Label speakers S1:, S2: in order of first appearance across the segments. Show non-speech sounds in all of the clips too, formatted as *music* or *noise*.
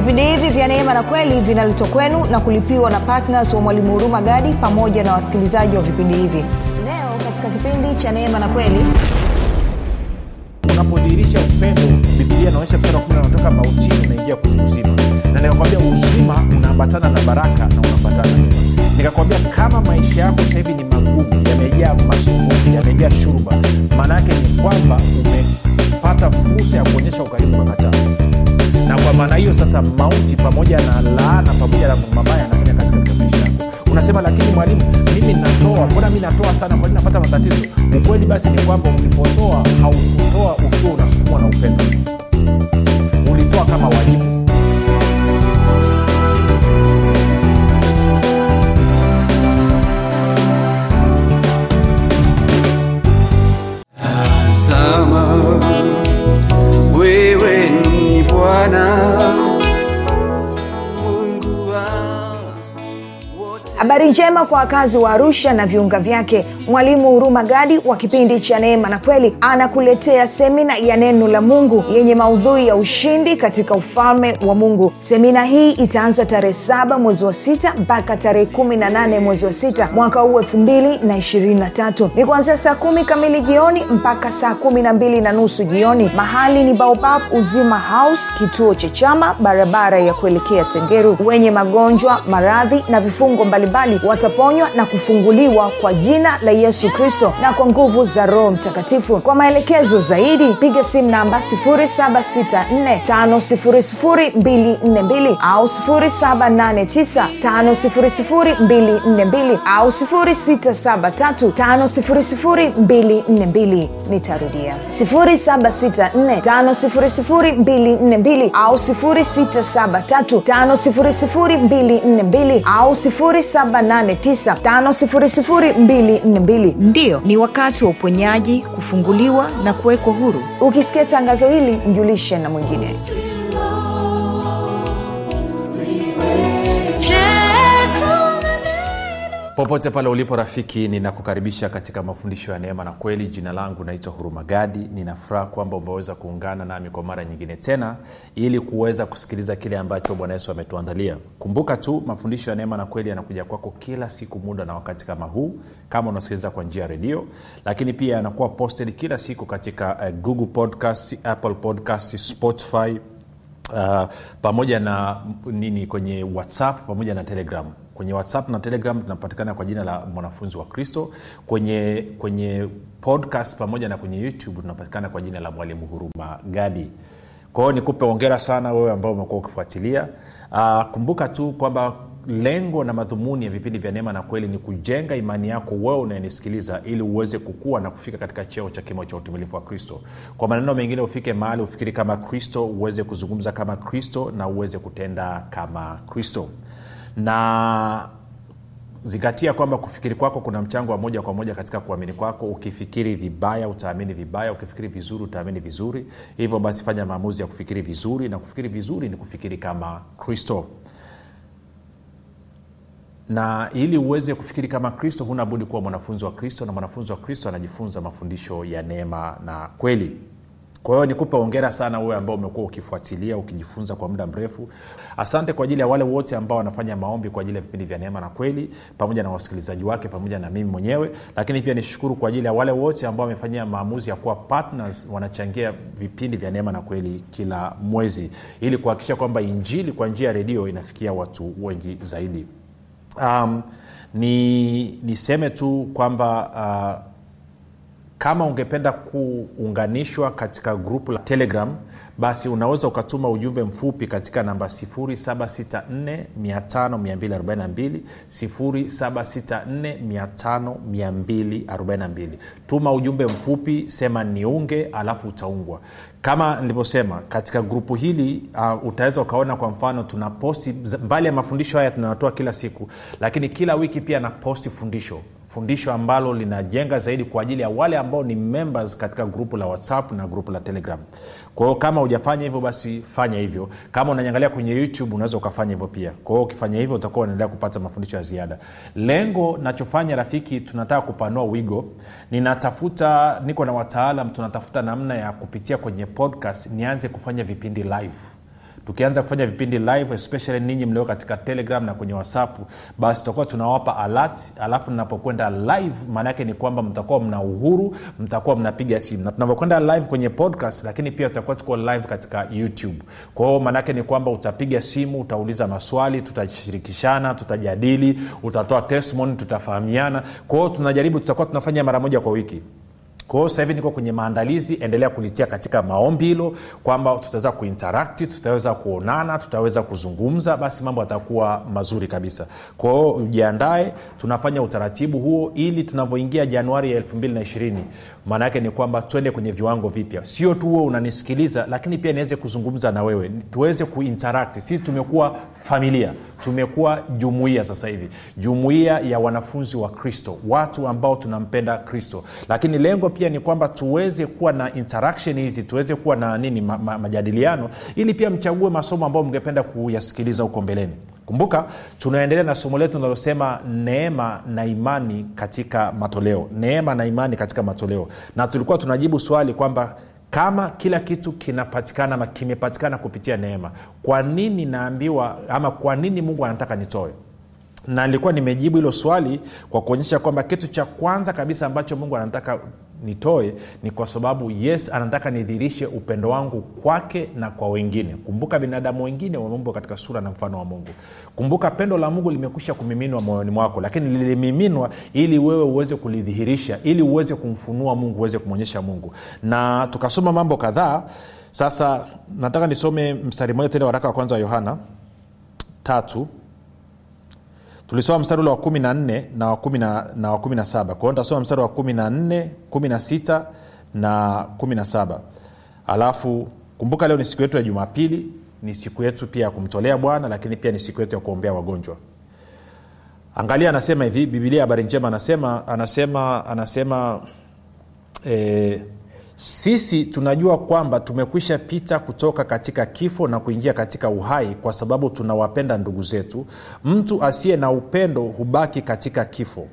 S1: vipindi hivi vya neema na kweli vinaletwa kwenu na kulipiwa na ptns wa mwalimu huruma gadi pamoja na wasikilizaji wa vipindi hivi. Leo katika kipindi cha neema na kweli
S2: unapodhihirisha upendo bibilia inaonyesha wa kumi mautini unaingia kwenye uzima. Na nikakwambia uzima unaambatana na baraka na unaambatana nikakwambia kama maisha yako sasa hivi ni magumu yamejaa masumbufu yamejaa shurba maana yake ni kwamba umepata fursa ya kuonyesha ukarimu kwa kataa na kwa maana hiyo sasa mauti pamoja na laana pamoja na mabaya yanafanya kazi katika maisha yako. Unasema lakini mwalimu mimi natoa. Mbona mi natoa sana? Kwani napata matatizo? Ukweli basi ni kwamba ulipotoa haukutoa ukiwa unasukumwa na upendo. Ulitoa kama wajibu
S1: njema kwa wakazi wa arusha na viunga vyake mwalimu huruma gadi wa kipindi cha neema na kweli anakuletea semina ya neno la mungu yenye maudhui ya ushindi katika ufalme wa mungu. Semina hii itaanza tarehe saba mwezi wa sita mpaka tarehe kumi na nane mwezi wa sita mwaka huu elfu mbili na ishirini na tatu. Ni kuanzia saa kumi kamili jioni mpaka saa kumi na mbili na nusu jioni. Mahali ni baobab uzima house kituo cha chama barabara ya kuelekea tengeru. Wenye magonjwa maradhi na vifungo mbalimbali wataponywa na kufunguliwa kwa jina la yesu kristo na kwa nguvu za roho mtakatifu. Kwa maelekezo zaidi piga simu namba 7645242 au 7895242 au 6735242 nitarudia. 7645242 au 6735242 au 7895242 ndiyo
S3: ni wakati wa uponyaji kufunguliwa na kuwekwa huru.
S1: Ukisikia tangazo hili mjulishe na mwingine
S2: popote pale ulipo rafiki ninakukaribisha katika mafundisho ya neema na kweli. Jina langu naitwa huruma gadi. Ninafuraha kwamba umeweza kuungana nami kwa mara nyingine tena ili kuweza kusikiliza kile ambacho bwana yesu ametuandalia. Kumbuka tu mafundisho ya neema na kweli yanakuja kwako kila siku muda na wakati kama huu kama unasikiliza kwa njia ya redio. Lakini pia yanakuwa posted kila siku katika uh, google podcast apple podcast spotify uh, pamoja na nini kwenye whatsapp pamoja na telegram kwenye whatsapp na telegram tunapatikana kwa jina la mwanafunzi wa kristo. Kwenye kwenye podcast pamoja na kwenye youtube tunapatikana kwa jina la mwalimu huruma gadi. Kwa nikupe ongera sana wewe ambao umekuwa ukifuatilia. Uh, kumbuka tu kwamba lengo na madhumuni ya vipindi vya neema na kweli ni kujenga imani yako wewe unayenisikiliza ili uweze kukua na kufika katika cheo cha kimo cha utumilifu wa kristo. Kwa maneno mengine ufike mahali ufikiri kama kristo uweze kuzungumza kama kristo na uweze kutenda kama kristo na zingatia kwamba kufikiri kwako kuna mchango wa moja kwa moja katika kuamini kwako. Ukifikiri vibaya utaamini vibaya. Ukifikiri vizuri utaamini vizuri. Hivyo basi fanya maamuzi ya kufikiri vizuri na kufikiri vizuri ni kufikiri kama kristo. Na ili uweze kufikiri kama kristo huna budi kuwa mwanafunzi wa kristo na mwanafunzi wa kristo anajifunza mafundisho ya neema na kweli kwa hiyo nikupe ongera sana wewe ambao umekuwa ukifuatilia ukijifunza kwa muda mrefu. Asante kwa ajili ya wale wote ambao wanafanya maombi kwa ajili ya vipindi vya neema na kweli pamoja na wasikilizaji wake pamoja na mimi mwenyewe. Lakini pia nishukuru kwa ajili ya wale wote ambao wamefanyia maamuzi ya kuwa partners wanachangia vipindi vya neema na kweli kila mwezi ili kuhakikisha kwamba injili kwa njia ya redio inafikia watu wengi zaidi. Um, ni niseme tu kwamba uh, kama ungependa kuunganishwa katika grupu la telegram basi unaweza ukatuma ujumbe mfupi katika namba 7645242 7645242 tuma ujumbe mfupi sema niunge alafu utaungwa. Kama nilivyosema katika grupu hili uh, utaweza ukaona kwa mfano tuna posti mbali ya mafundisho haya tunayotoa kila siku lakini kila wiki pia na posti fundisho fundisho ambalo linajenga zaidi kwa ajili ya wale ambao ni members katika grupu la whatsapp na grupu la telegram. Kwa hiyo kama hujafanya hivyo basi fanya hivyo. Kama unanyangalia kwenye youtube unaweza ukafanya hivyo pia. Kwa hiyo ukifanya hivyo utakuwa unaendelea kupata mafundisho ya ziada. Lengo nachofanya rafiki tunataka kupanua wigo. Ninatafuta niko na wataalam tunatafuta namna ya kupitia kwenye podcast nianze kufanya vipindi live tukianza kufanya vipindi live especially ninyi mlio katika telegram na kwenye whatsapp basi tutakuwa tunawapa alert alafu napokwenda live maana yake ni kwamba mtakuwa mna uhuru mtakuwa mnapiga simu. Na tunavyokwenda live kwenye podcast lakini pia tutakuwa tuko live katika youtube. Kwa maanaake ni kwamba utapiga simu utauliza maswali tutashirikishana tutajadili utatoa testimony tutafahamiana. Kwa hiyo tunajaribu tutakuwa tunafanya mara moja kwa wiki kwa hiyo hivi niko kwenye maandalizi endelea kulitia katika maombi hilo kwamba tutaweza kuinterakti tutaweza kuonana tutaweza kuzungumza basi mambo yatakuwa mazuri kabisa. Kwa hiyo tunafanya utaratibu huo ili tunavyoingia januari ya 220 maana yake ni kwamba twende kwenye viwango vipya. Sio tu huo unanisikiliza lakini pia niweze kuzungumza na wewe. Tuweze kuinteract. Sisi tumekuwa familia. Tumekuwa jumuia sasa hivi. Jumuia ya wanafunzi wa kristo. Watu ambao tunampenda kristo. Lakini lengo pia ni kwamba tuweze kuwa na interaction hizi tuweze kuwa na nini ma, ma, majadiliano ili pia mchague masomo ambayo mngependa kuyasikiliza huko mbeleni kumbuka tunaendelea na somo letu linalosema neema na imani katika matoleo. Neema na imani katika matoleo. Na tulikuwa tunajibu swali kwamba kama kila kitu kinapatikana ama kimepatikana kupitia neema kwa nini naambiwa ama kwa nini mungu anataka nitoe? Na nilikuwa nimejibu hilo swali kwa kuonyesha kwamba kitu cha kwanza kabisa ambacho mungu anataka nitoe ni kwa sababu yes anataka nidhirishe upendo wangu kwake na kwa wengine. Kumbuka binadamu wengine wameumbwa katika sura na mfano wa mungu. Kumbuka pendo la mungu limekwisha kumiminwa moyoni mwako lakini lilimiminwa ili wewe uweze kulidhihirisha ili uweze kumfunua mungu uweze kumwonyesha mungu. Na tukasoma mambo kadhaa. Sasa nataka nisome mstari mmoja tena waraka wa kwanza wa yohana tatu tulisoma mstari ule wa kumi na nne na wa kumi na wa kumi na saba. Kwa hiyo nitasoma mstari wa kumi na nne kumi na sita na kumi na saba. Alafu kumbuka leo ni siku yetu ya jumapili ni siku yetu pia ya kumtolea bwana lakini pia ni siku yetu ya kuombea wagonjwa. Angalia anasema hivi bibilia habari njema anasema anasema anasema e, sisi tunajua kwamba tumekwisha pita kutoka katika kifo na kuingia katika uhai kwa sababu tunawapenda ndugu zetu. Mtu asiye na upendo hubaki katika kifo.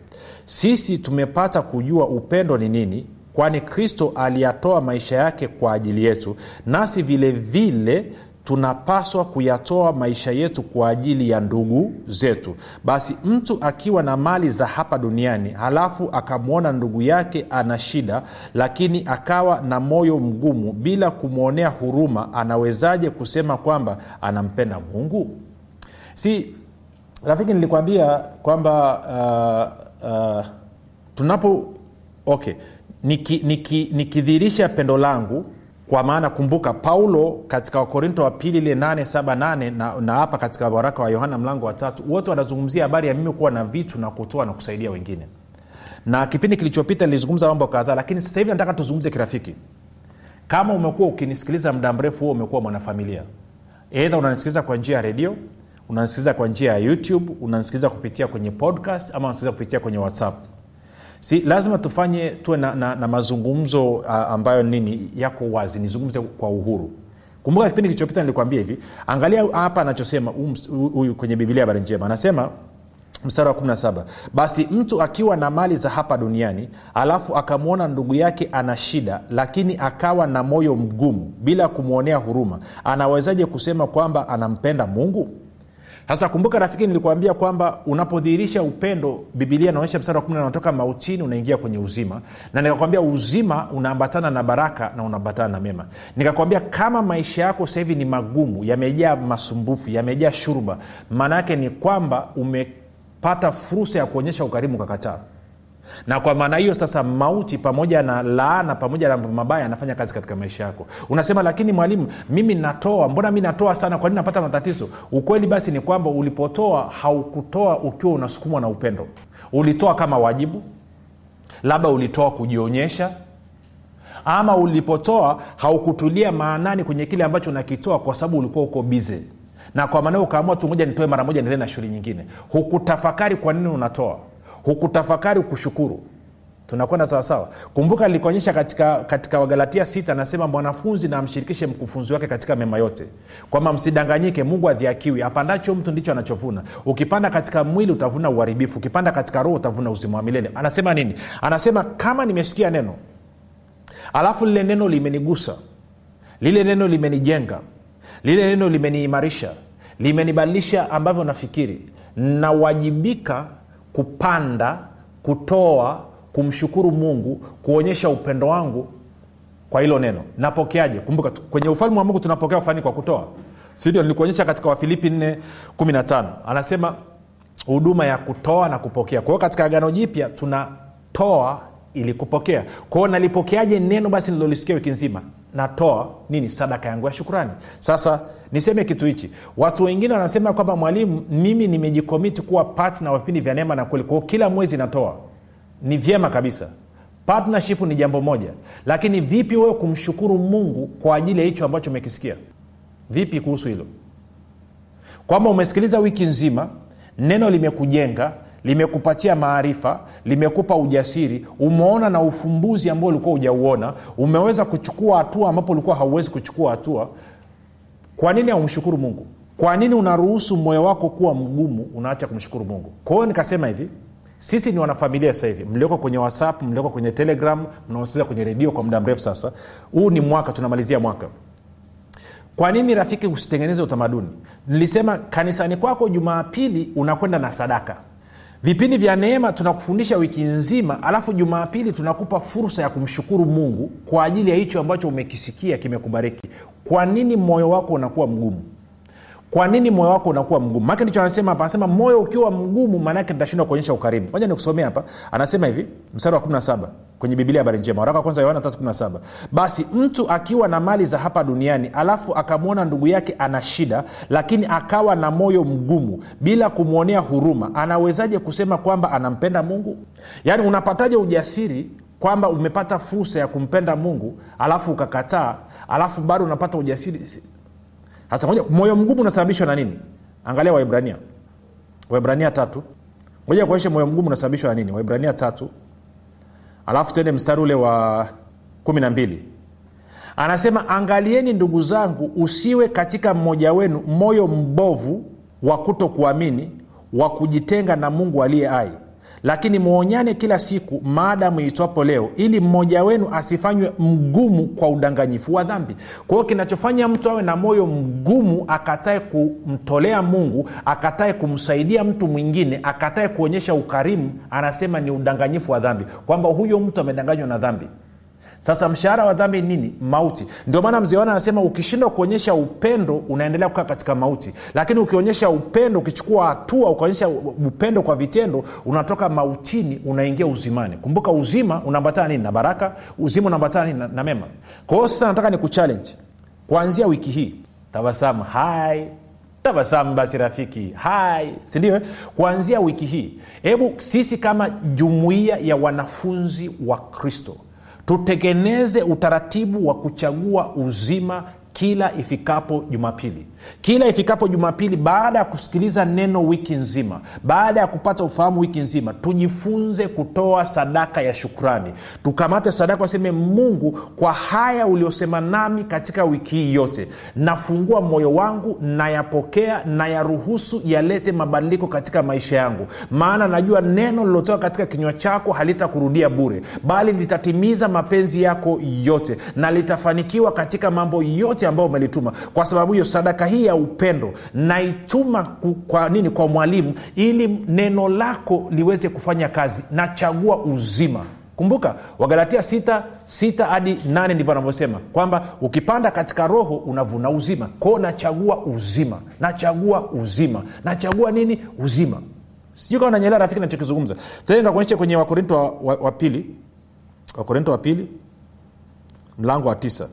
S2: Sisi tumepata kujua upendo ni nini kwani kristo aliyatoa maisha yake kwa ajili yetu nasi vile vile tunapaswa kuyatoa maisha yetu kwa ajili ya ndugu zetu. Basi mtu akiwa na mali za hapa duniani halafu akamwona ndugu yake ana shida lakini akawa na moyo mgumu bila kumwonea huruma anawezaje kusema kwamba anampenda mungu? Si rafiki nilikwambia kwamba uh, uh, tunapo okay nikidhirisha niki, niki pendo langu kwa maana kumbuka paulo katika wakorinto wa pili ile 878 na, na hapa katika waraka wa yohana mlango wa tatu wote wanazungumzia habari ya mimi kuwa na vitu na kutoa na kusaidia wengine. Na kipindi kilichopita nilizungumza mambo kadhaa lakini sasa hivi nataka tuzungumze kirafiki. Kama umekuwa ukinisikiliza muda mrefu huo umekuwa mwanafamilia. Eidha unanisikiliza kwa njia ya redio unanisikiliza kwa njia ya youtube unanisikiliza kupitia kwenye podcast ama unasikiliza kupitia kwenye whatsapp si lazima tufanye tuwe na, na, na mazungumzo uh, ambayo nini yako wazi nizungumze kwa uhuru. Kumbuka kipindi kilichopita nilikwambia hivi angalia hapa anachosema huyu kwenye bibilia habari njema. Anasema mstari wa 17 basi mtu akiwa na mali za hapa duniani alafu akamwona ndugu yake ana shida lakini akawa na moyo mgumu bila kumwonea huruma anawezaje kusema kwamba anampenda mungu sasa kumbuka rafiki nilikuambia kwamba unapodhihirisha upendo bibilia inaonyesha msara wa kumi unatoka mautini unaingia kwenye uzima. Na nikakwambia uzima unaambatana na baraka na unaambatana na mema. Nikakwambia kama maisha yako sasa hivi ni magumu yamejaa masumbufu yamejaa shurba maana yake ni kwamba umepata fursa ya kuonyesha ukarimu ukakataa na kwa maana hiyo sasa mauti pamoja na laana pamoja na mabaya anafanya kazi katika maisha yako. Unasema lakini mwalimu mimi natoa mbona mi natoa sana? Kwa nini napata matatizo? Ukweli basi ni kwamba ulipotoa haukutoa ukiwa unasukumwa na upendo. Ulitoa kama wajibu labda ulitoa kujionyesha ama ulipotoa haukutulia maanani kwenye kile ambacho unakitoa kwa sababu ulikuwa uko bize na kwa maana ukaamua tu moja nitoe mara moja niendelee na shughuli nyingine. Hukutafakari kwa nini unatoa hukutafakari kushukuru. Tunakwenda sawasawa kumbuka likuonyesha katika, katika wagalatia 6 anasema mwanafunzi na amshirikishe mkufunzi wake katika mema yote. Kwamba msidanganyike mungu adhiakiwi apandacho mtu ndicho anachovuna. Ukipanda katika mwili utavuna uharibifu. Ukipanda katika roho utavuna uzima wa milele. Anasema nini? Anasema kama nimesikia neno alafu lile neno limenigusa lile neno limenijenga lile neno limeniimarisha limenibadilisha ambavyo nafikiri nawajibika kupanda kutoa kumshukuru mungu kuonyesha upendo wangu kwa hilo neno. Napokeaje? Kumbuka kwenye ufalme wa mungu tunapokea ufani kwa kutoa. Sindio nilikuonyesha katika wafilipi 415 anasema huduma ya kutoa na kupokea. Kwa hiyo katika agano jipya tunatoa ili kupokea. Kwao nalipokeaje neno basi nilolisikia wiki nzima natoa nini? Sadaka yangu ya shukrani. Sasa niseme kitu hichi. Watu wengine wanasema kwamba mwalimu mimi nimejikomiti kuwa patna wa vipindi vya neema na kweli. Kwao kila mwezi natoa. Ni vyema kabisa. Partnership ni jambo moja. Lakini vipi wewe kumshukuru mungu kwa ajili ya hicho ambacho umekisikia? Vipi kuhusu hilo? Kwamba umesikiliza wiki nzima neno limekujenga limekupatia maarifa limekupa ujasiri. Umeona na ufumbuzi ambao ulikuwa hujauona. Umeweza kuchukua hatua ambapo ulikuwa hauwezi kuchukua hatua. Kwa nini haumshukuru mungu? Kwa nini unaruhusu moyo wako kuwa mgumu unaacha kumshukuru mungu? Kwa hiyo nikasema hivi sisi ni wanafamilia sasa hivi. Mlioko kwenye whatsapp mlioko kwenye telegram mnaosikiza kwenye redio kwa muda mrefu sasa. Huu ni mwaka tunamalizia mwaka. Kwa nini rafiki usitengeneze utamaduni? Nilisema kanisani kwako jumapili unakwenda na sadaka vipindi vya neema tunakufundisha wiki nzima alafu jumapili tunakupa fursa ya kumshukuru mungu kwa ajili ya hicho ambacho umekisikia kimekubariki. Kwa nini moyo wako unakuwa mgumu kwa nini moyo wako unakuwa mgumu? Maake ndicho anasema hapa anasema moyo ukiwa mgumu maanaake nitashindwa kuonyesha ukarimu moja nikusomea hapa. Anasema hivi mstari wa 17 kwenye biblia habari njema. Waraka wa kwanza yohana 317 basi mtu akiwa na mali za hapa duniani alafu akamwona ndugu yake ana shida lakini akawa na moyo mgumu bila kumwonea huruma anawezaje kusema kwamba anampenda mungu? Yaani unapataje ujasiri kwamba umepata fursa ya kumpenda mungu alafu ukakataa alafu bado unapata ujasiri sasa moja moyo mgumu unasababishwa na nini? Angalia waibrania waibrania tatu. Moja kuonyesha moyo mgumu unasababishwa na nini? Waibrania tatu. Alafu tuende mstari ule wa kumi na mbili. Anasema angalieni ndugu zangu usiwe katika mmoja wenu moyo mbovu wa kuto kuamini wa kujitenga na mungu aliye hai lakini mwonyane kila siku maadamu itwapo leo ili mmoja wenu asifanywe mgumu kwa udanganyifu wa dhambi. Kwa hiyo kinachofanya mtu awe na moyo mgumu akatae kumtolea mungu akatae kumsaidia mtu mwingine akatae kuonyesha ukarimu anasema ni udanganyifu wa dhambi. Kwamba huyo mtu amedanganywa na dhambi sasa mshahara wa dhambi ni nini? Mauti. Ndio maana mzee wana anasema ukishindwa kuonyesha upendo unaendelea kukaa katika mauti. Lakini ukionyesha upendo ukichukua hatua ukaonyesha upendo kwa vitendo unatoka mautini unaingia uzimani. Kumbuka uzima unaambatana nini? Na baraka. Uzima unaambatana nini? Na, na mema. Kwa hiyo sasa nataka ni kuchallenge. Kuanzia wiki hii tabasamu. Hai. Tabasamu basi rafiki. Hai. Sindio eh? kuanzia wiki hii hebu sisi kama jumuiya ya wanafunzi wa kristo tutengeneze utaratibu wa kuchagua uzima kila ifikapo jumapili kila ifikapo jumapili baada ya kusikiliza neno wiki nzima baada ya kupata ufahamu wiki nzima tujifunze kutoa sadaka ya shukrani. Tukamate sadaka waseme mungu kwa haya uliosema nami katika wiki hii yote. Nafungua moyo wangu nayapokea nayaruhusu yalete mabadiliko katika maisha yangu. Maana najua neno lilotoka katika kinywa chako halitakurudia bure bali litatimiza mapenzi yako yote na litafanikiwa katika mambo yote ambayo umelituma. Kwa sababu hiyo sadaka hii ya upendo naituma kwa nini kwa mwalimu ili neno lako liweze kufanya kazi. Nachagua uzima. Kumbuka wagalatia 6 6 hadi 8 ndivyo anavyosema kwamba ukipanda katika roho unavuna uzima. Kwao nachagua uzima. Nachagua uzima. Nachagua nini? Uzima. Sijui kama nanyelea rafiki nachokizungumza tenga kuonyesha kwenye wakorinto wa, wa, wa pili. Wakorinto wa pili mlango wa tisa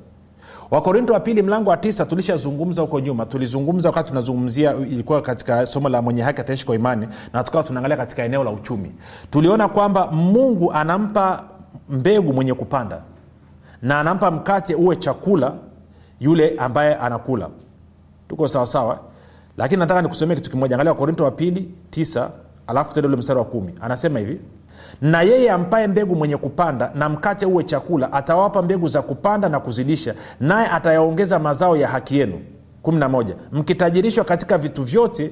S2: wakorinto wa pili mlango wa tisa tulishazungumza huko nyuma. Tulizungumza wakati tunazungumzia ilikuwa katika somo la mwenye haki ataishi kwa imani na tukawa tunaangalia katika eneo la uchumi. Tuliona kwamba mungu anampa mbegu mwenye kupanda na anampa mkate uwe chakula yule ambaye anakula. Tuko sawasawa lakini nataka nikusomea kitu kimoja. Angalia wakorinto wa pili tisa alafu tende ule mstari wa kumi. Anasema hivi na yeye ampaye mbegu mwenye kupanda na mkate uwe chakula atawapa mbegu za kupanda na kuzidisha naye atayaongeza mazao ya haki yenu. 11 mkitajirishwa katika vitu vyote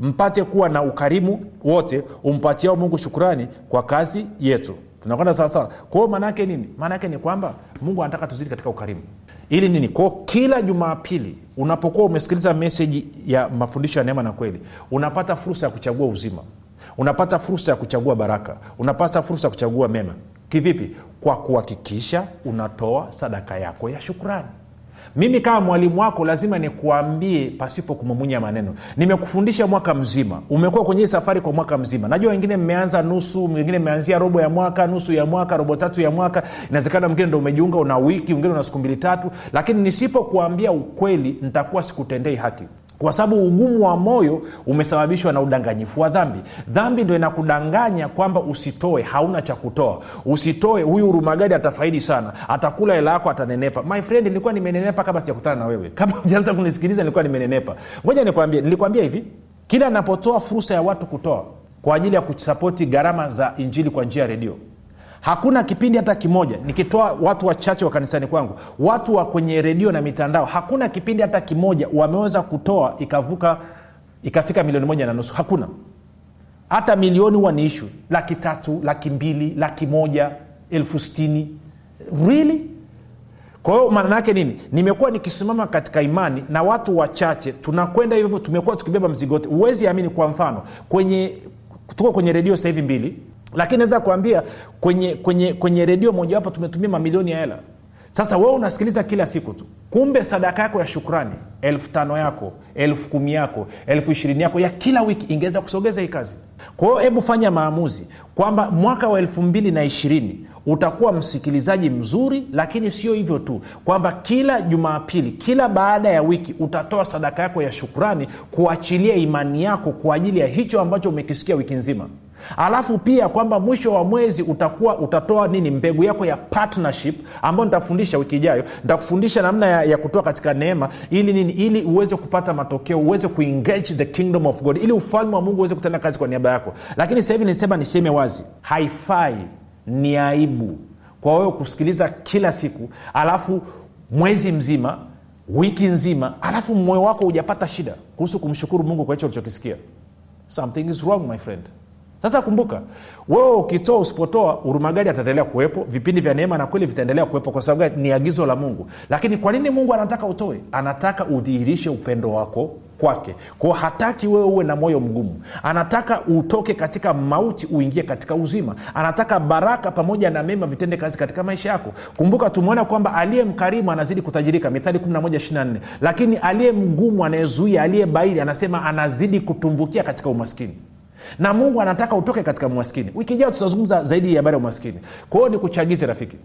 S2: mpate kuwa na ukarimu wote umpatiao mungu shukurani kwa kazi yetu. Tunakwenda sawasawa kwao maanaake nini? Maanaake ni kwamba mungu anataka tuzidi katika ukarimu. Ili nini? Kwao kila jumapili unapokuwa umesikiliza meseji ya mafundisho ya neema na kweli unapata fursa ya kuchagua uzima unapata fursa ya kuchagua baraka. Unapata fursa ya kuchagua mema. Kivipi? Kwa kuhakikisha unatoa sadaka yako ya shukrani. Mimi kama mwalimu wako lazima nikuambie pasipo kumumunya maneno. Nimekufundisha mwaka mzima. Umekuwa kwenye hii safari kwa mwaka mzima. Najua wengine mmeanza nusu wengine mmeanzia robo ya mwaka nusu ya mwaka robo tatu ya mwaka. Inawezekana mwingine ndo umejiunga una wiki wengine una siku mbili tatu. Lakini nisipokuambia ukweli nitakuwa sikutendei haki kwa sababu ugumu wa moyo umesababishwa na udanganyifu wa dhambi. Dhambi ndo inakudanganya kwamba usitoe hauna cha kutoa. Usitoe huyu urumagadi atafaidi sana. Atakula hela yako atanenepa. My friend nilikuwa nimenenepa kabla sijakutana na wewe. Kama ujaanza kunisikiliza nilikuwa nimenenepa. Ngoja nikwambie nilikwambia hivi. Kila napotoa fursa ya watu kutoa kwa ajili ya kusapoti gharama za injili kwa njia ya redio hakuna kipindi hata kimoja nikitoa watu wachache wa kanisani kwangu watu wa kwenye redio na mitandao hakuna kipindi hata kimoja wameweza kutoa ikavuka ikafika milioni moja na nusu. Hakuna. Hata milioni huwa ni ishu laki tatu laki mbili laki moja elfu stini really? Kwa hiyo maana yake nini? Nimekuwa nikisimama katika imani na watu wachache tunakwenda hivyo tumekuwa tukibeba mzigo wote. Huwezi amini kwa mfano kwenye tuko kwenye redio hivi mbili lakini naweza kuambia kwenye kwenye kwenye redio mojawapo tumetumia mamilioni ya hela. Sasa wewe unasikiliza kila siku tu. Kumbe sadaka yako ya shukrani elfu tano yako elfu kumi yako elfu ishirini yako ya kila wiki ingeweza kusogeza hii kazi. Kwa hiyo hebu fanya maamuzi kwamba mwaka wa elfu mbili na ishirini utakuwa msikilizaji mzuri lakini sio hivyo tu kwamba kila jumapili kila baada ya wiki utatoa sadaka yako ya shukrani kuachilia imani yako kwa ajili ya hicho ambacho umekisikia wiki nzima alafu pia kwamba mwisho wa mwezi utakuwa utatoa nini mbegu yako ya partnership ambayo nitafundisha wiki ijayo. Nitakufundisha namna ya, ya kutoa katika neema ili nini ili uweze kupata matokeo uweze kuengage the kingdom of god ili ufalme wa mungu uweze kutenda kazi kwa niaba yako. Lakini sasa hivi nisema niseme wazi haifai ni aibu kwa wewe kusikiliza kila siku alafu mwezi mzima wiki nzima alafu moyo wako hujapata shida kuhusu kumshukuru mungu kwa hicho ulichokisikia. Something is wrong my friend sasa kumbuka wewe ukitoa usipotoa urumagadi ataendelea kuwepo? Vipindi vya neema na kweli vitaendelea kuwepo kwa sababu ni agizo la mungu. Lakini kwa nini mungu anataka utoe? Anataka udhihirishe upendo wako kwake. Kwao hataki wewe uwe na moyo mgumu. Anataka utoke katika mauti uingie katika uzima. Anataka baraka pamoja na mema vitende kazi katika maisha yako. Kumbuka tumeona kwamba aliye mkarimu anazidi kutajirika. Mithali 1124 lakini aliye mgumu anayezuia aliye baili anasema anazidi kutumbukia katika umaskini na mungu anataka utoke katika umaskini. Wiki ijao tutazungumza zaidi habari ya umaskini. Kwa hiyo ni kuchagize rafiki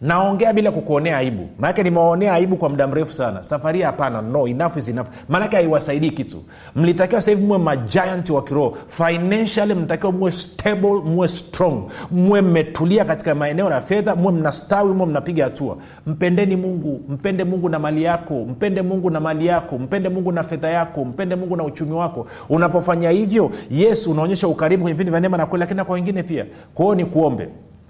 S2: naongea bila kukuonea aibu. Maanake nimewaonea aibu kwa muda mrefu sana. Safari hapana. No enough is enough. Maanake haiwasaidii kitu. Mlitakiwa sahivi muwe majianti wa kiroho. Financially mlitakiwa muwe stable muwe strong. Muwe mmetulia katika maeneo ya fedha muwe mnastawi muwe mnapiga hatua. Mpendeni mungu. Mpende mungu na mali yako. Mpende mungu na mali yako. Mpende mungu na fedha yako. Mpende mungu na uchumi wako. Unapofanya hivyo yes unaonyesha ukaribu kwenye vipindi vya neema na kweli lakini na kwa wengine pia. Kwa hiyo ni kuombe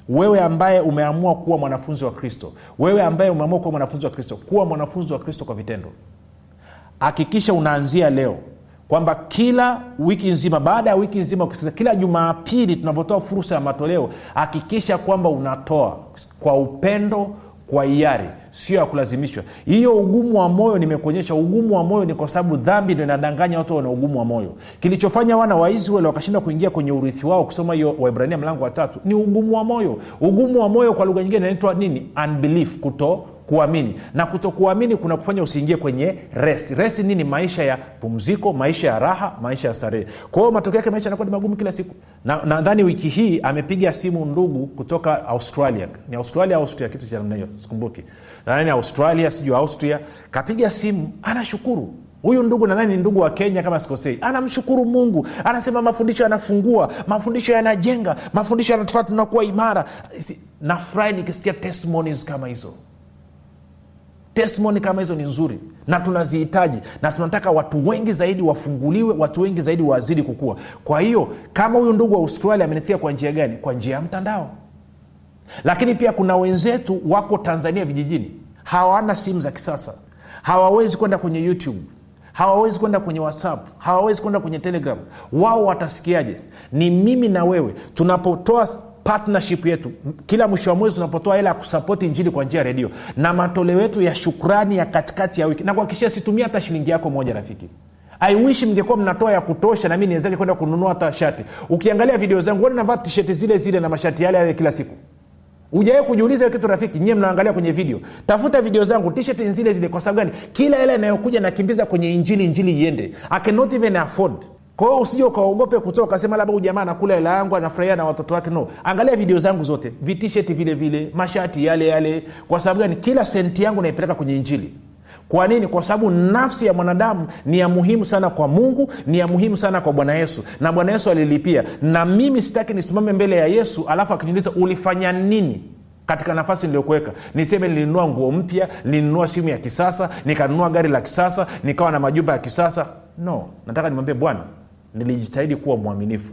S2: wewe ambaye umeamua kuwa mwanafunzi wa kristo wewe ambaye umeamua kuwa mwanafunzi wa kristo kuwa mwanafunzi wa kristo kwa vitendo hakikisha unaanzia leo kwamba kila wiki nzima baada ya wiki nzima kila jumapili tunavyotoa fursa ya matoleo hakikisha kwamba unatoa kwa upendo kwa hiari sio ya kulazimishwa. Hiyo ugumu wa moyo nimekuonyesha. Ugumu wa moyo ni kwa sababu dhambi ndo inadanganya watu wana ugumu wa moyo. Kilichofanya wana wa israeli wakashindwa kuingia kwenye urithi wao kusoma hiyo waibrania mlango wa tatu ni ugumu wa moyo. Ugumu wa moyo kwa lugha nyingine inaitwa nini? Unbelief kuto kuamini. Na kutokuamini kuna kufanya usiingie kwenye rest. Rest nini maisha ya pumziko maisha ya raha maisha ya starehe. Kwa matokeo yake maisha yanakuwa ni magumu kila siku. Na wiki hii amepiga simu ndugu kutoka australia. Ni australia austria? Kitu cha namna hiyo. Sikumbuki. Nadhani australia sijui austria. Kapiga simu anashukuru. Huyu ndugu nadhani ni ndugu wa kenya kama sikosei. Anamshukuru mungu. Anasema mafundisho yanafungua mafundisho yanajenga mafundisho yanatufaa tunakuwa imara. Nafurahi nikisikia testimonies kama hizo testimoni kama hizo ni nzuri na tunazihitaji na tunataka watu wengi zaidi wafunguliwe watu wengi zaidi wazidi kukua. Kwa hiyo kama huyu ndugu wa australia amenisikia kwa njia gani? Kwa njia ya mtandao. Lakini pia kuna wenzetu wako tanzania vijijini hawana simu za kisasa hawawezi kwenda kwenye youtube hawawezi kwenda kwenye whatsapp hawawezi kwenda kwenye telegram. Wao watasikiaje? Ni mimi na wewe. Tunapotoa partnership yetu. Kila mwisho wa mwezi unapotoa hela ya kusapoti injili kwa njia ya redio. Na matoleo yetu ya shukrani ya katikati ya wiki. Na kuhakikishia situmia hata shilingi yako moja rafiki. Aiwishi mngekuwa mnatoa ya kutosha nami niwezake kwenda kununua hata shati. Ukiangalia video zangu navaa tisheti zile zile na mashati yale yale kila siku. Ujawai kujiuliza hiyo kitu rafiki? Nyie mnaangalia kwenye video. Tafuta video zangu t-shirt zile zile. Kwa sababu gani? Kila hela inayokuja nakimbiza kwenye injili injili iende. I cannot even afford kwa hiyo usije ukaogope kutoka ukasema labda ujamaa anakula hela yangu anafurahia na watoto wake. No. Angalia video zangu zote. Vitisheti vile vile mashati yale yale. Kwa sababu gani? Kila senti yangu naipeleka kwenye injili. Kwa nini? Kwa sababu nafsi ya mwanadamu ni ya muhimu sana kwa mungu ni ya muhimu sana kwa bwana yesu. Na bwana yesu alilipia. Na mimi sitaki nisimame mbele ya yesu alafu akiniuliza ulifanya nini katika nafasi niliyokuweka? Niseme nilinunua nguo mpya nilinunua simu ya kisasa nikanunua gari la kisasa nikawa na majumba ya kisasa. No. Nataka nimwambie bwana nilijitahidi kuwa mwaminifu.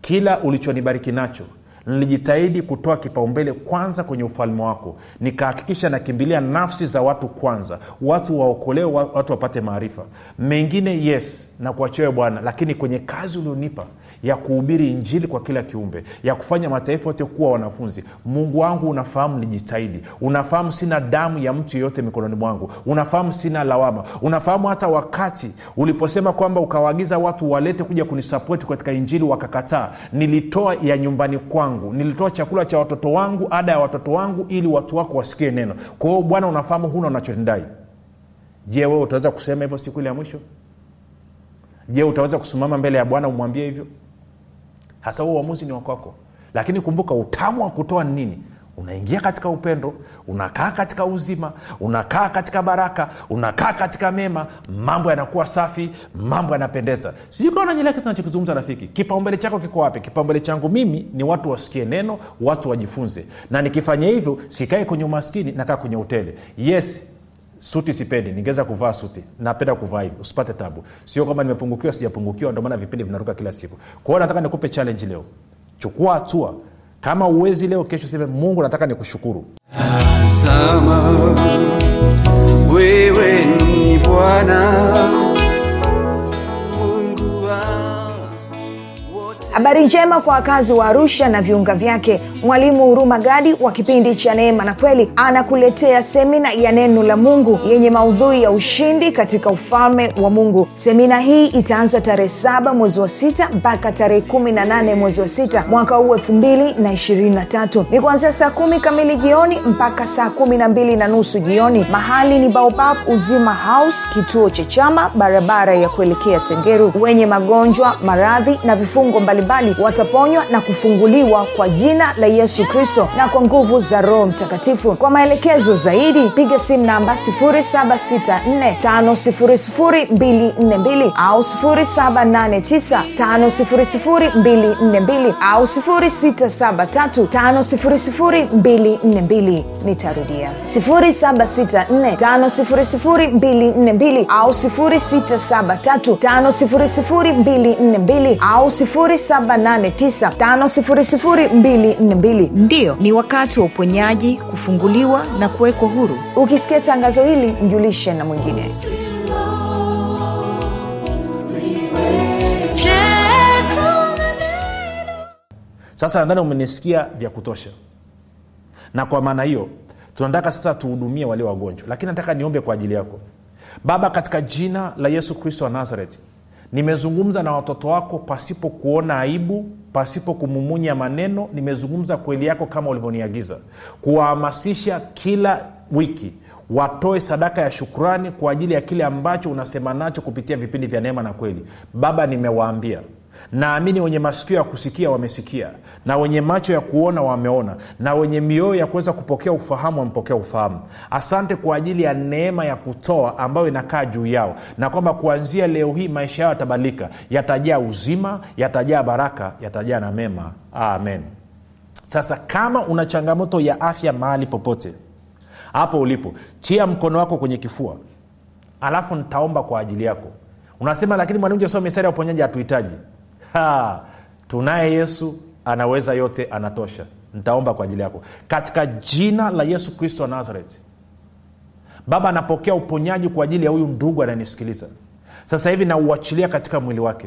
S2: Kila ulichonibariki nacho nilijitahidi kutoa kipaumbele kwanza kwenye ufalme wako. Nikahakikisha nakimbilia nafsi za watu kwanza watu waokolewe watu wapate maarifa. Mengine yes na kuachiwe bwana lakini kwenye kazi ulionipa ya kuhubiri injili kwa kila kiumbe ya kufanya mataifa yote kuwa wanafunzi. Mungu wangu unafahamu nijitahidi. Unafahamu sina damu ya mtu yeyote mikononi mwangu. Unafahamu sina lawama. Unafahamu hata wakati uliposema kwamba ukawaagiza watu walete kuja kunisapoti katika injili wakakataa. Nilitoa ya nyumbani kwangu. Nilitoa chakula cha watoto wangu ada ya watoto wangu ili watu wako wasikie neno. Kwa hiyo bwana unafahamu huna unachotendai je wewe utaweza kusema hivyo siku ile ya mwisho? Je utaweza kusimama mbele ya bwana umwambie hivyo hasa huo uamuzi ni wakwako lakini kumbuka utamu wa kutoa ni nini? Unaingia katika upendo unakaa katika uzima unakaa katika baraka unakaa katika mema mambo yanakuwa safi mambo yanapendeza. Sijui kawa nanyelea kitu nachokizungumza rafiki. Kipaumbele chako kiko wapi? Kipaumbele changu mimi ni watu wasikie neno watu wajifunze. Na nikifanya hivyo sikae kwenye umaskini nakaa kwenye hoteli. Yes suti sipendi. Ningeweza kuvaa suti. Napenda kuvaa hivi usipate tabu. Sio kwamba nimepungukiwa sijapungukiwa ndio maana vipindi vinaruka kila siku. Kwa hiyo nataka nikupe challenge leo. Chukua hatua. Kama uwezi leo kesho seme mungu nataka nikushukuru.
S4: Wewe ni Bwana
S1: habari njema kwa wakazi wa arusha na viunga vyake. Mwalimu huruma gadi wa kipindi cha neema na kweli anakuletea semina ya neno la mungu yenye maudhui ya ushindi katika ufalme wa mungu. Semina hii itaanza tarehe saba mwezi wa sita mpaka tarehe kumi na nane mwezi wa sita mwaka huu elfu mbili na ishirini na tatu. Ni kuanzia saa kumi kamili jioni mpaka saa kumi na mbili na nusu jioni. Mahali ni baobab uzima house kituo cha chama barabara ya kuelekea tengeru. Wenye magonjwa maradhi na vifungo mbalimbali wataponywa na kufunguliwa kwa jina la yesu kristo na kwa nguvu za roho mtakatifu. Kwa maelekezo zaidi piga simu namba 7645242 au 7895242 au 6735242 nitarudia. 7645242 au 6735242 au 7895242
S3: ndiyo ni wakati wa uponyaji kufunguliwa na kuwekwa huru.
S1: Ukisikia tangazo hili mjulishe na mwingine.
S2: Sasa nadhani umenisikia vya kutosha. Na kwa maana hiyo tunataka sasa tuhudumie walio wagonjwa. Lakini nataka niombe kwa ajili yako. Baba katika jina la yesu kristo wa nazareti nimezungumza na watoto wako pasipo kuona aibu pasipo kumumunya maneno. Nimezungumza kweli yako kama ulivyoniagiza. Kuwahamasisha kila wiki watoe sadaka ya shukrani kwa ajili ya kile ambacho unasema nacho kupitia vipindi vya neema na kweli. Baba nimewaambia naamini wenye masikio ya kusikia wamesikia na wenye macho ya kuona wameona na wenye mioyo ya kuweza kupokea ufahamu wamepokea ufahamu. Asante kwa ajili ya neema ya kutoa ambayo inakaa juu yao na kwamba kuanzia leo hii maisha yao yatabadilika. Yatajaa uzima yatajaa baraka yatajaa na mema. Amen. Sasa kama una changamoto ya afya mahali popote hapo ulipo chia mkono wako kwenye kifua. Alafu nitaomba kwa ajili yako. Unasema lakini mwalimu jasoma misari ya uponyaji hatuhitaji Tunaye yesu anaweza yote anatosha. Nitaomba kwa ajili yako. Katika jina la yesu kristo wa nazareti baba anapokea uponyaji kwa ajili ya huyu ndugu ananisikiliza sasa hivi nauachilia katika mwili wake.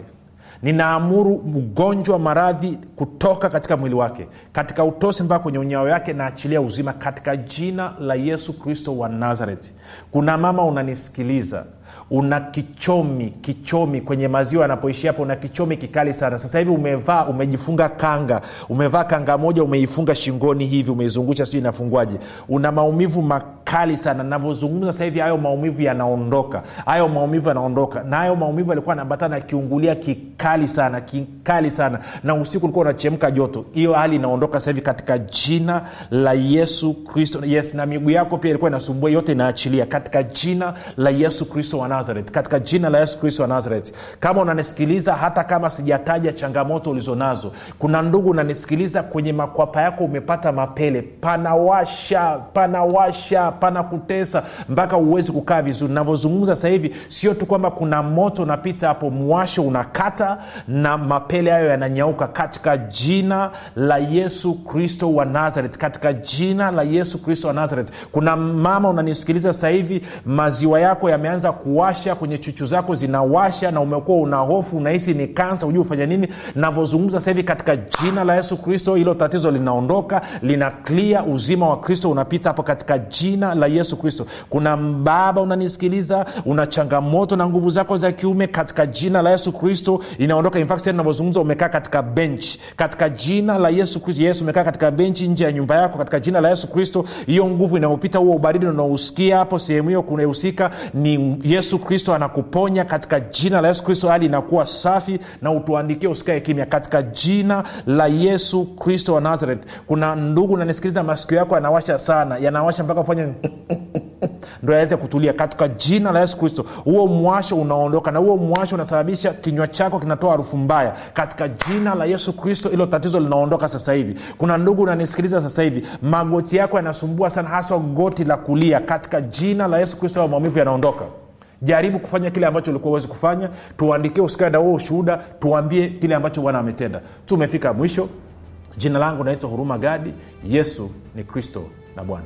S2: Ninaamuru mgonjwa maradhi kutoka katika mwili wake. Katika utosi mpaka kwenye unyao yake naachilia uzima katika jina la yesu kristo wa nazareti kuna mama unanisikiliza una kichomi kichomi kwenye maziwa yanapoishia hapo una kichomi kikali sana. Sasa hivi umevaa umejifunga kanga umevaa kanga moja umeifunga shingoni hivi umeizungusha sijui inafungwaje. Una maumivu makali sana. Navyozungumza sasa hivi hayo maumivu yanaondoka hayo maumivu yanaondoka na hayo maumivu yalikuwa anaambatana na kiungulia kikali sana kikali sana. Na usiku ulikuwa unachemka joto. Hiyo hali inaondoka sasa hivi katika jina la yesu kristo. Yes na miguu yako pia ilikuwa inasumbua yote inaachilia. Katika jina la yesu kristo wa nazareth katika jina la yesu kristo wa nazareth. Kama unanisikiliza hata kama sijataja changamoto ulizonazo kuna ndugu unanisikiliza kwenye makwapa yako umepata mapele. Panawasha panawasha pana kutesa mpaka uwezi kukaa vizuri. Navyozungumza hivi sio tu kwamba kuna moto unapita hapo mwasho unakata na mapele hayo yananyauka. Katika jina la yesu kristo wa nazareth katika jina la yesu kristo wa nazareth kuna mama unanisikiliza sasa hivi maziwa yako yameanza kuwasha kwenye chuchu zako zinawasha na umekuwa una hofu unahisi ni kansa hujui ufanya nini. Navyozungumza hivi katika jina la yesu kristo hilo tatizo linaondoka lina klia uzima wa kristo unapita hapo katika jina la yesu kristo. Kuna mbaba unanisikiliza una changamoto na nguvu zako za kiume katika jina la yesu kristo inaondoka. In fact, sasa navyozungumza umekaa katika benchi katika jina la yesu kristo yesu umekaa katika benchi nje ya nyumba yako katika jina la yesu kristo hiyo nguvu inayopita huo ubaridi unaousikia hapo sehemu hiyo kunahusika ni yesu kristo anakuponya katika jina la yesu kristo hali inakuwa safi na utuandikie usikae kimya. Katika jina la yesu kristo wa nazareth kuna ndugu nanisikiliza masikio yako yanawasha sana yanawasha mpaka ufanye *laughs* ndo yaweze kutulia. Katika jina la yesu kristo huo mwasho unaondoka na huo mwasho unasababisha kinywa chako kinatoa harufu mbaya. Katika jina la yesu kristo ilo tatizo linaondoka sasa hivi. Kuna ndugu unanisikiliza sasa hivi magoti yako yanasumbua sana haswa goti la kulia. Katika jina la yesu kristo maumivu yanaondoka jaribu kufanya kile ambacho ulikuwa uwezi kufanya. Tuandikie usikae huo ushuhuda. Tuambie kile ambacho bwana ametenda. Tumefika mwisho. Jina langu naitwa huruma gadi. Yesu ni kristo na bwana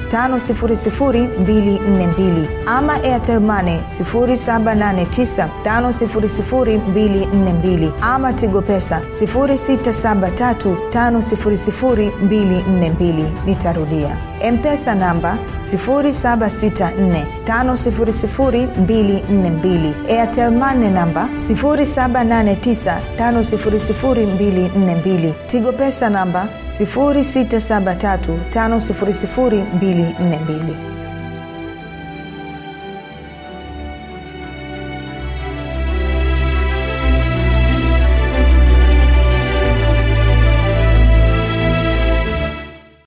S1: 5242 ama airtelmane 7895242 ama tigopesa 6735242 nitarudia mpesa namba 7645242 airtelmane namba 7895242 tigopesa namba 6735242